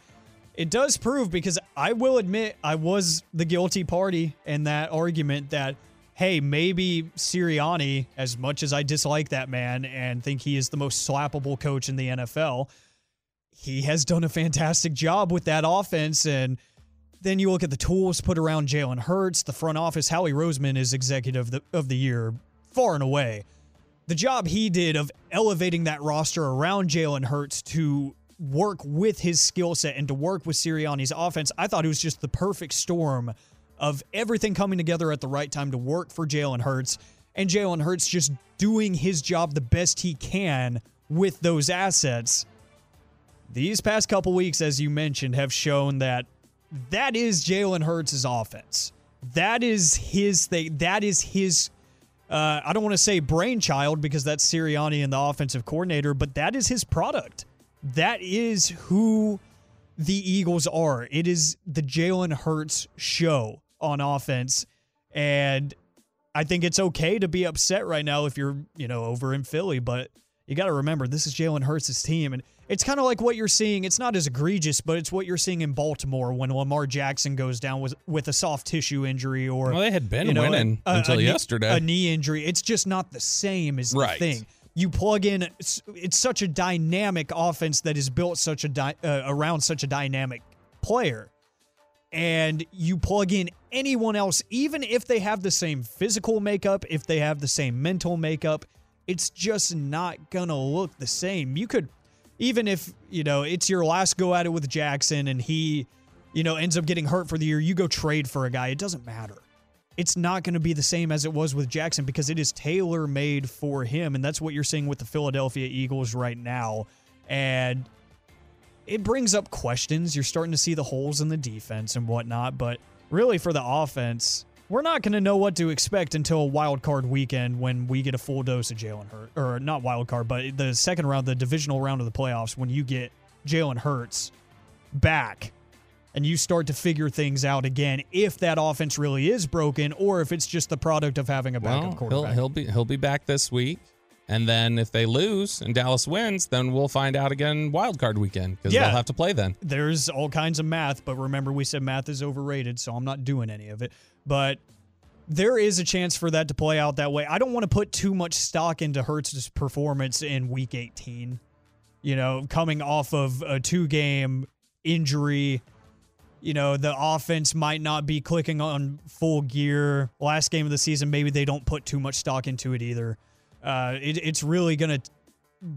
it does prove because I will admit I was the guilty party in that argument that hey, maybe Sirianni, as much as I dislike that man and think he is the most slappable coach in the NFL, he has done a fantastic job with that offense and then you look at the tools put around Jalen Hurts, the front office. Howie Roseman is executive of the, of the year, far and away. The job he did of elevating that roster around Jalen Hurts to work with his skill set and to work with Sirianni's offense, I thought it was just the perfect storm of everything coming together at the right time to work for Jalen Hurts and Jalen Hurts just doing his job the best he can with those assets. These past couple weeks, as you mentioned, have shown that that is Jalen Hurts' offense. That is his thing. That is his. Uh, I don't want to say brainchild because that's Sirianni and the offensive coordinator, but that is his product. That is who the Eagles are. It is the Jalen Hurts show on offense, and I think it's okay to be upset right now if you're you know over in Philly, but you got to remember this is Jalen Hurts' team, and it's kind of like what you're seeing. It's not as egregious, but it's what you're seeing in Baltimore when Lamar Jackson goes down with with a soft tissue injury or well, they had been you know, winning a, a, until a yesterday. Knee, a knee injury. It's just not the same as right. the thing. You plug in. It's such a dynamic offense that is built such a di- uh, around such a dynamic player, and you plug in anyone else, even if they have the same physical makeup, if they have the same mental makeup, it's just not gonna look the same. You could even if, you know, it's your last go at it with Jackson and he, you know, ends up getting hurt for the year, you go trade for a guy, it doesn't matter. It's not going to be the same as it was with Jackson because it is tailor made for him. And that's what you're seeing with the Philadelphia Eagles right now. And it brings up questions. You're starting to see the holes in the defense and whatnot. But really, for the offense, we're not going to know what to expect until a wild card weekend when we get a full dose of Jalen Hurts, or not wild card, but the second round, the divisional round of the playoffs, when you get Jalen Hurts back and you start to figure things out again if that offense really is broken or if it's just the product of having a backup well, quarterback. He'll, he'll be he'll be back this week. And then if they lose and Dallas wins, then we'll find out again wild card weekend because Yeah. they'll have to play then. There's all kinds of math, but remember we said math is overrated, so I'm not doing any of it. But there is a chance for that to play out that way. I don't want to put too much stock into Hurts's performance in week 18. You know, coming off of a two game injury, you know, the offense might not be clicking on full gear. Last game of the season, maybe they don't put too much stock into it either. Uh, it, it's really going to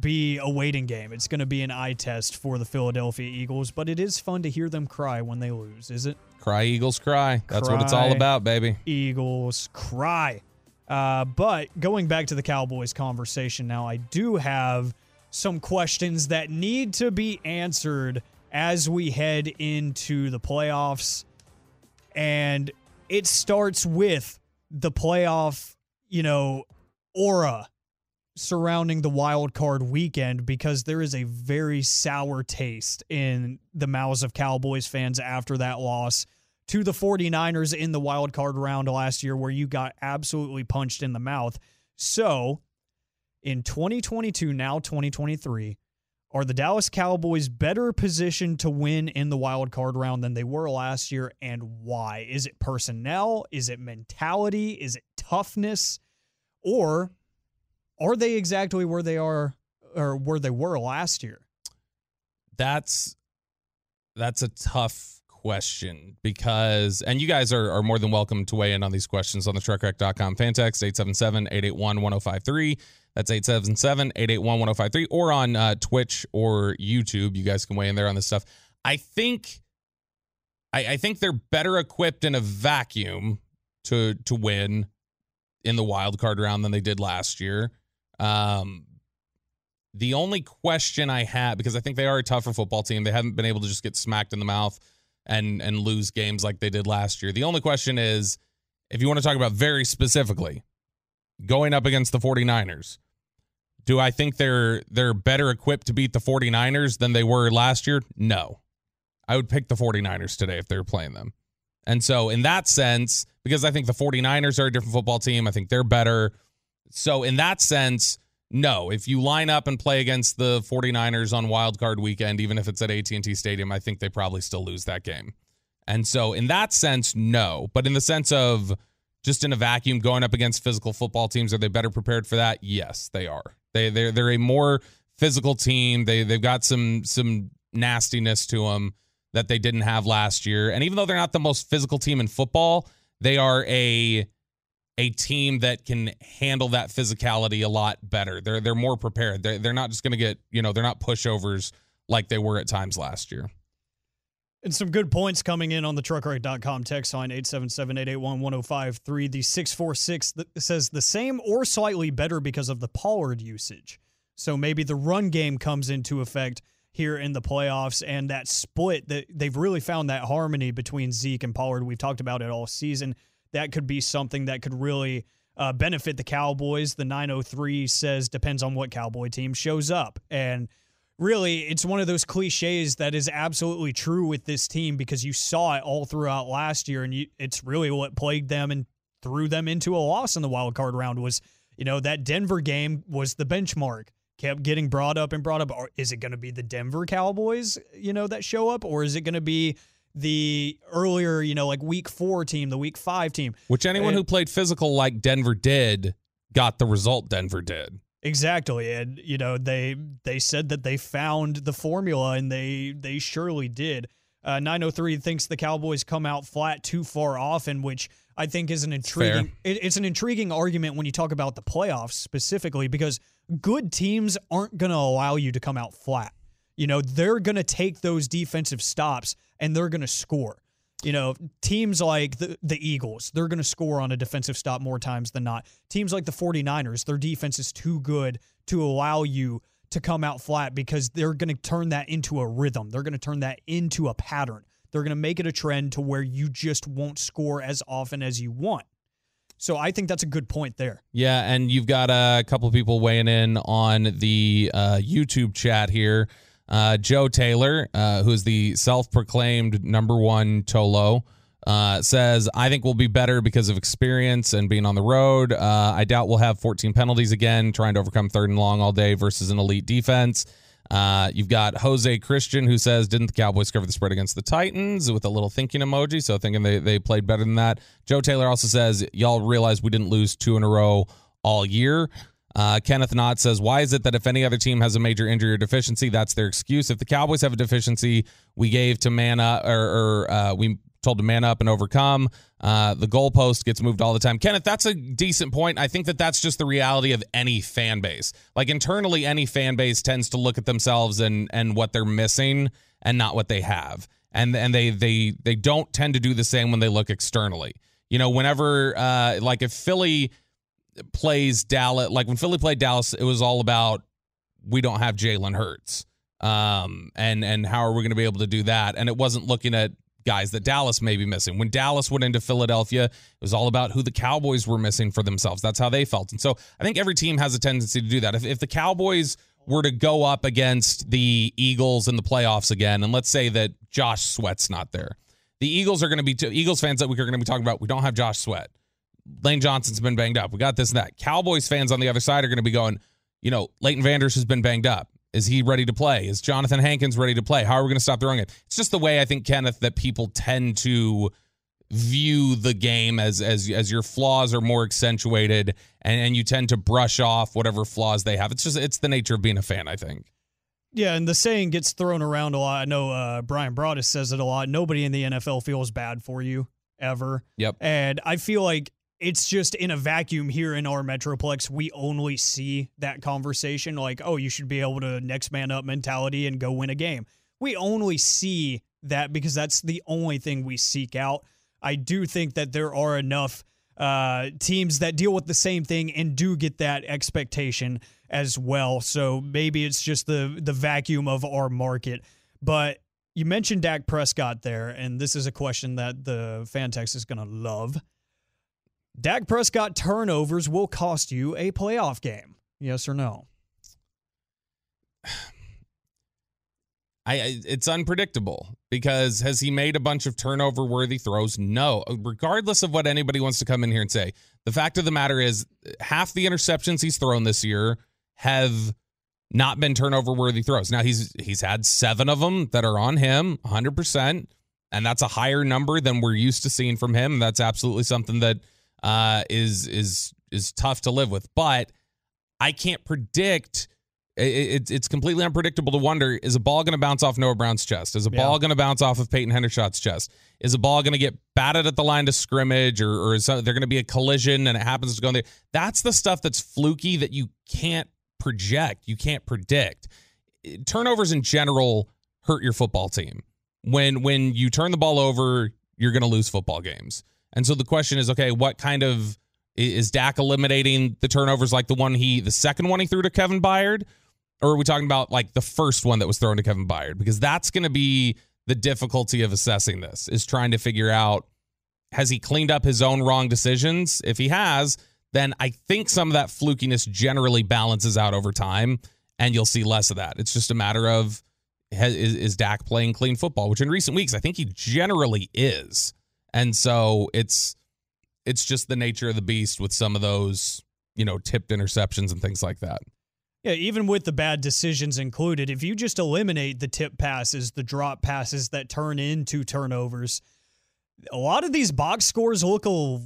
be a waiting game. It's going to be an eye test for the Philadelphia Eagles, but it is fun to hear them cry when they lose, is it? Cry Eagles cry. That's what it's all about, baby. Eagles cry. Uh, but going back to the Cowboys conversation now, I do have some questions that need to be answered as we head into the playoffs. And it starts with the playoff, you know, aura surrounding the wild card weekend because there is a very sour taste in the mouths of Cowboys fans after that loss to the 49ers in the wild card round last year where you got absolutely punched in the mouth. So, in 2022, now 2023, are the Dallas Cowboys better positioned to win in the wild card round than they were last year and why? Is it personnel? Is it mentality? Is it toughness? Or are they exactly where they are or where they were last year? That's that's a tough question because and you guys are, are more than welcome to weigh in on these questions on the truckwreck.com fan text 877-881-1053 that's 877-881-1053 or on uh, twitch or youtube. You guys can weigh in there on this stuff. I think I, I think they're better equipped in a vacuum to to win in the wild card round than they did last year. Um the only question I have, because I think they are a tougher football team, they haven't been able to just get smacked in the mouth and and lose games like they did last year. The only question is if you want to talk about very specifically going up against the 49ers, do I think they're they're better equipped to beat the 49ers than they were last year? No. I would pick the 49ers today if they were playing them. And so in that sense, because I think the 49ers are a different football team, I think they're better. So in that sense, no, if you line up and play against the 49ers on wild card weekend, even if it's at AT&T Stadium, I think they probably still lose that game. And so in that sense, no. But in the sense of just in a vacuum going up against physical football teams, are they better prepared for that? Yes, they are. They they're they're a more physical team. They they've got some some nastiness to them that they didn't have last year. And even though they're not the most physical team in football, they are a a team that can handle that physicality a lot better. They're they're more prepared. They're they're not just going to get, you know, they're not pushovers like they were at times last year. And some good points coming in on the truckwreck.com text line 877-881-1053. The 646 says the same or slightly better because of the Pollard usage. So maybe the run game comes into effect here in the playoffs and that split that they've really found that harmony between Zeke and Pollard. We've talked about it all season. That could be something that could really uh, benefit the Cowboys. The 903 says depends on what Cowboy team shows up. And really, it's one of those cliches that is absolutely true with this team because you saw it all throughout last year, and you, it's really what plagued them and threw them into a loss in the wild card round. Was you know that Denver game was the benchmark. Kept getting brought up and brought up. Is it going to be the Denver Cowboys, you know, that show up, or is it going to be the earlier, you know, like week four team, the week five team? Which anyone and, who played physical like Denver did got the result Denver did. Exactly. And you know, they they said that they found the formula and they they surely did. Uh, 903 thinks the Cowboys come out flat too far off, in which I think is an intriguing it, it's an intriguing argument when you talk about the playoffs specifically because good teams aren't going to allow you to come out flat. You know, they're going to take those defensive stops and they're going to score. You know, teams like the, the Eagles, they're going to score on a defensive stop more times than not. Teams like the 49ers, their defense is too good to allow you to come out flat because they're going to turn that into a rhythm. They're going to turn that into a pattern. They're going to make it a trend to where you just won't score as often as you want. So I think that's a good point there. Yeah, and you've got a couple people weighing in on the uh, YouTube chat here. Uh, Joe Taylor, uh, who is the self-proclaimed number one Tolo, uh, says, "I think we'll be better because of experience and being on the road. Uh, I doubt we'll have 14 penalties again, trying to overcome third and long all day versus an elite defense." Uh, you've got Jose Christian who says, Didn't the Cowboys cover the spread against the Titans with a little thinking emoji? So thinking they, they played better than that. Joe Taylor also says, Y'all realize we didn't lose two in a row all year. Uh, Kenneth Knott says, Why is it that if any other team has a major injury or deficiency, that's their excuse? If the Cowboys have a deficiency, we gave to man up, or, or uh, we told to man up and overcome. Uh, the goalpost gets moved all the time. Kenneth, that's a decent point. I think that that's just the reality of any fan base. Like internally, any fan base tends to look at themselves and and what they're missing and not what they have. And and they they they don't tend to do the same when they look externally. You know, whenever uh, like if Philly plays Dallas, like when Philly played Dallas, it was all about we don't have Jalen Hurts. Um, and and how are we going to be able to do that? And it wasn't looking at guys that Dallas may be missing. When Dallas went into Philadelphia, it was all about who the Cowboys were missing for themselves. That's how they felt. And so I think every team has a tendency to do that. If, if the Cowboys were to go up against the Eagles in the playoffs again, and let's say that Josh Sweat's not there, the Eagles are going to be, t- Eagles fans that week are going to be talking about, we don't have Josh Sweat. Lane Johnson's been banged up. We got this and that. Cowboys fans on the other side are going to be going, you know, Leighton Vander Esch has been banged up. Is he ready to play? Is Jonathan Hankins ready to play? How are we going to stop throwing it? It's just the way I think Kenneth that people tend to view the game as as as your flaws are more accentuated and, and you tend to brush off whatever flaws they have. It's just it's the nature of being a fan, I think. Yeah, and the saying gets thrown around a lot. I know uh, Bryan Broaddus says it a lot. Nobody in the NFL feels bad for you ever. Yep. And I feel like it's just in a vacuum here in our metroplex we only see that conversation like oh you should be able to next man up mentality and go win a game. We only see that because that's the only thing we seek out. I do think that there are enough uh, teams that deal with the same thing and do get that expectation as well. So maybe it's just the the vacuum of our market. But you mentioned Dak Prescott there, and this is a question that the fan text is going to love. Dak Prescott turnovers will cost you a playoff game. Yes or no? [sighs] I it's unpredictable because has he made a bunch of turnover worthy throws? No. Regardless of what anybody wants to come in here and say, the fact of the matter is half the interceptions he's thrown this year have not been turnover worthy throws. Now he's he's had 7 of them that are on him 100% and that's a higher number than we're used to seeing from him. That's absolutely something that uh, is is is tough to live with. But I can't predict it, it's completely unpredictable to wonder is a ball going to bounce off Noah Brown's chest? Is a ball going to bounce off of Peyton Hendershot's chest? Is a ball going to get batted at the line to scrimmage or, or is there going to be a collision and it happens to go in there? That's the stuff that's fluky that you can't project, you can't predict. Turnovers in general hurt your football team. When when you turn the ball over, you're going to lose football games. And so the question is, okay, what kind of is Dak eliminating the turnovers like the one he the second one he threw to Kevin Byard? Or are we talking about like the first one that was thrown to Kevin Byard? Because that's going to be the difficulty of assessing this is trying to figure out has he cleaned up his own wrong decisions? If he has, then I think some of that flukiness generally balances out over time and you'll see less of that. It's just a matter of is, is Dak playing clean football, which in recent weeks I think he generally is. And so it's it's just the nature of the beast with some of those, you know, tipped interceptions and things like that. Yeah, even with the bad decisions included, if you just eliminate the tip passes, the drop passes that turn into turnovers, a lot of these box scores look a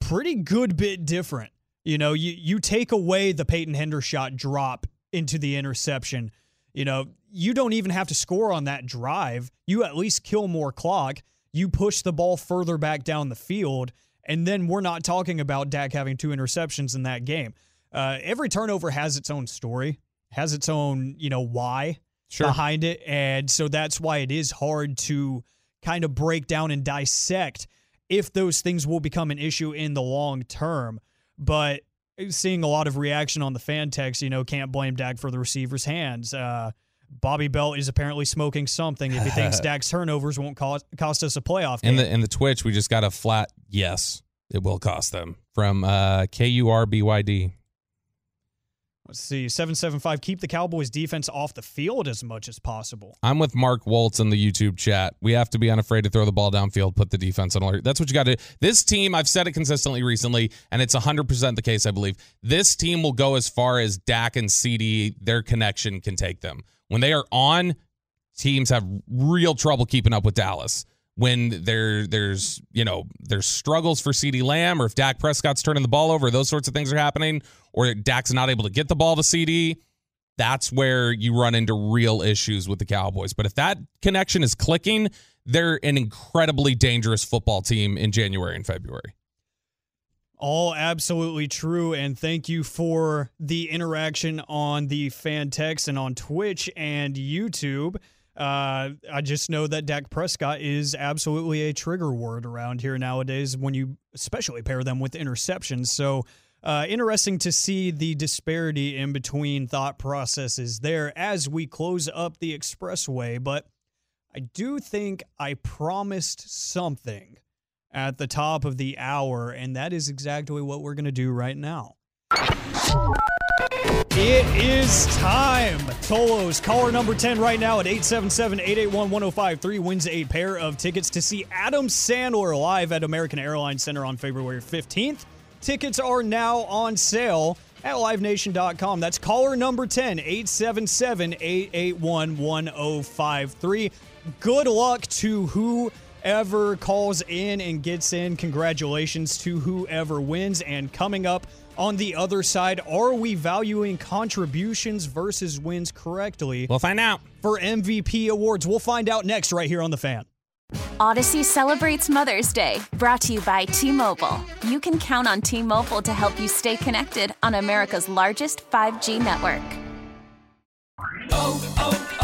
pretty good bit different. You know, you, you take away the Peyton Hendershot drop into the interception. You know, you don't even have to score on that drive. You at least kill more clock. You push the ball further back down the field. And then we're not talking about Dak having two interceptions in that game uh, every turnover has its own story, has its own, you know, why sure. behind it. And so that's why it is hard to kind of break down and dissect if those things will become an issue in the long term. But seeing a lot of reaction on the fan text, you know, can't blame Dak for the receiver's hands. Uh, Bobby Belt is apparently smoking something if he thinks [laughs] Dak's turnovers won't cost, cost us a playoff game. In the in the Twitch, we just got a flat yes, it will cost them from uh, K U R B Y D. Let's see, 775. Keep the Cowboys defense off the field as much as possible. I'm with Mark Waltz in the YouTube chat. We have to be unafraid to throw the ball downfield, put the defense on alert. That's what you got to do. This team, I've said it consistently recently, and it's 100% the case, I believe. This team will go as far as Dak and CeeDee, their connection can take them. When they are on, teams have real trouble keeping up with Dallas when there there's you know there's struggles for CeeDee Lamb or if Dak Prescott's turning the ball over, those sorts of things are happening, or Dak's not able to get the ball to CeeDee, that's where you run into real issues with the Cowboys. But if that connection is clicking, they're an incredibly dangerous football team in January and February. All absolutely true. And thank you for the interaction on the fan text and on Twitch and YouTube. Uh, I just know that Dak Prescott is absolutely a trigger word around here nowadays when you especially pair them with interceptions. So, uh, interesting to see the disparity in between thought processes there as we close up the expressway. But I do think I promised something at the top of the hour, and that is exactly what we're going to do right now. It is time. Tolos, caller number 10 right now at 877 881 1053 wins a pair of tickets to see Adam Sandler live at American Airlines Center on February 15th. Tickets are now on sale at livenation.com. That's caller number 10 877 881 1053. Good luck to whoever calls in and gets in. Congratulations to whoever wins. And coming up, on the other side, are we valuing contributions versus wins correctly? We'll find out. For MVP awards, we'll find out next right here on The Fan. Odyssey celebrates Mother's Day, brought to you by T Mobile. You can count on T Mobile to help you stay connected on America's largest 5G network. Oh, oh, oh, O'Reilly.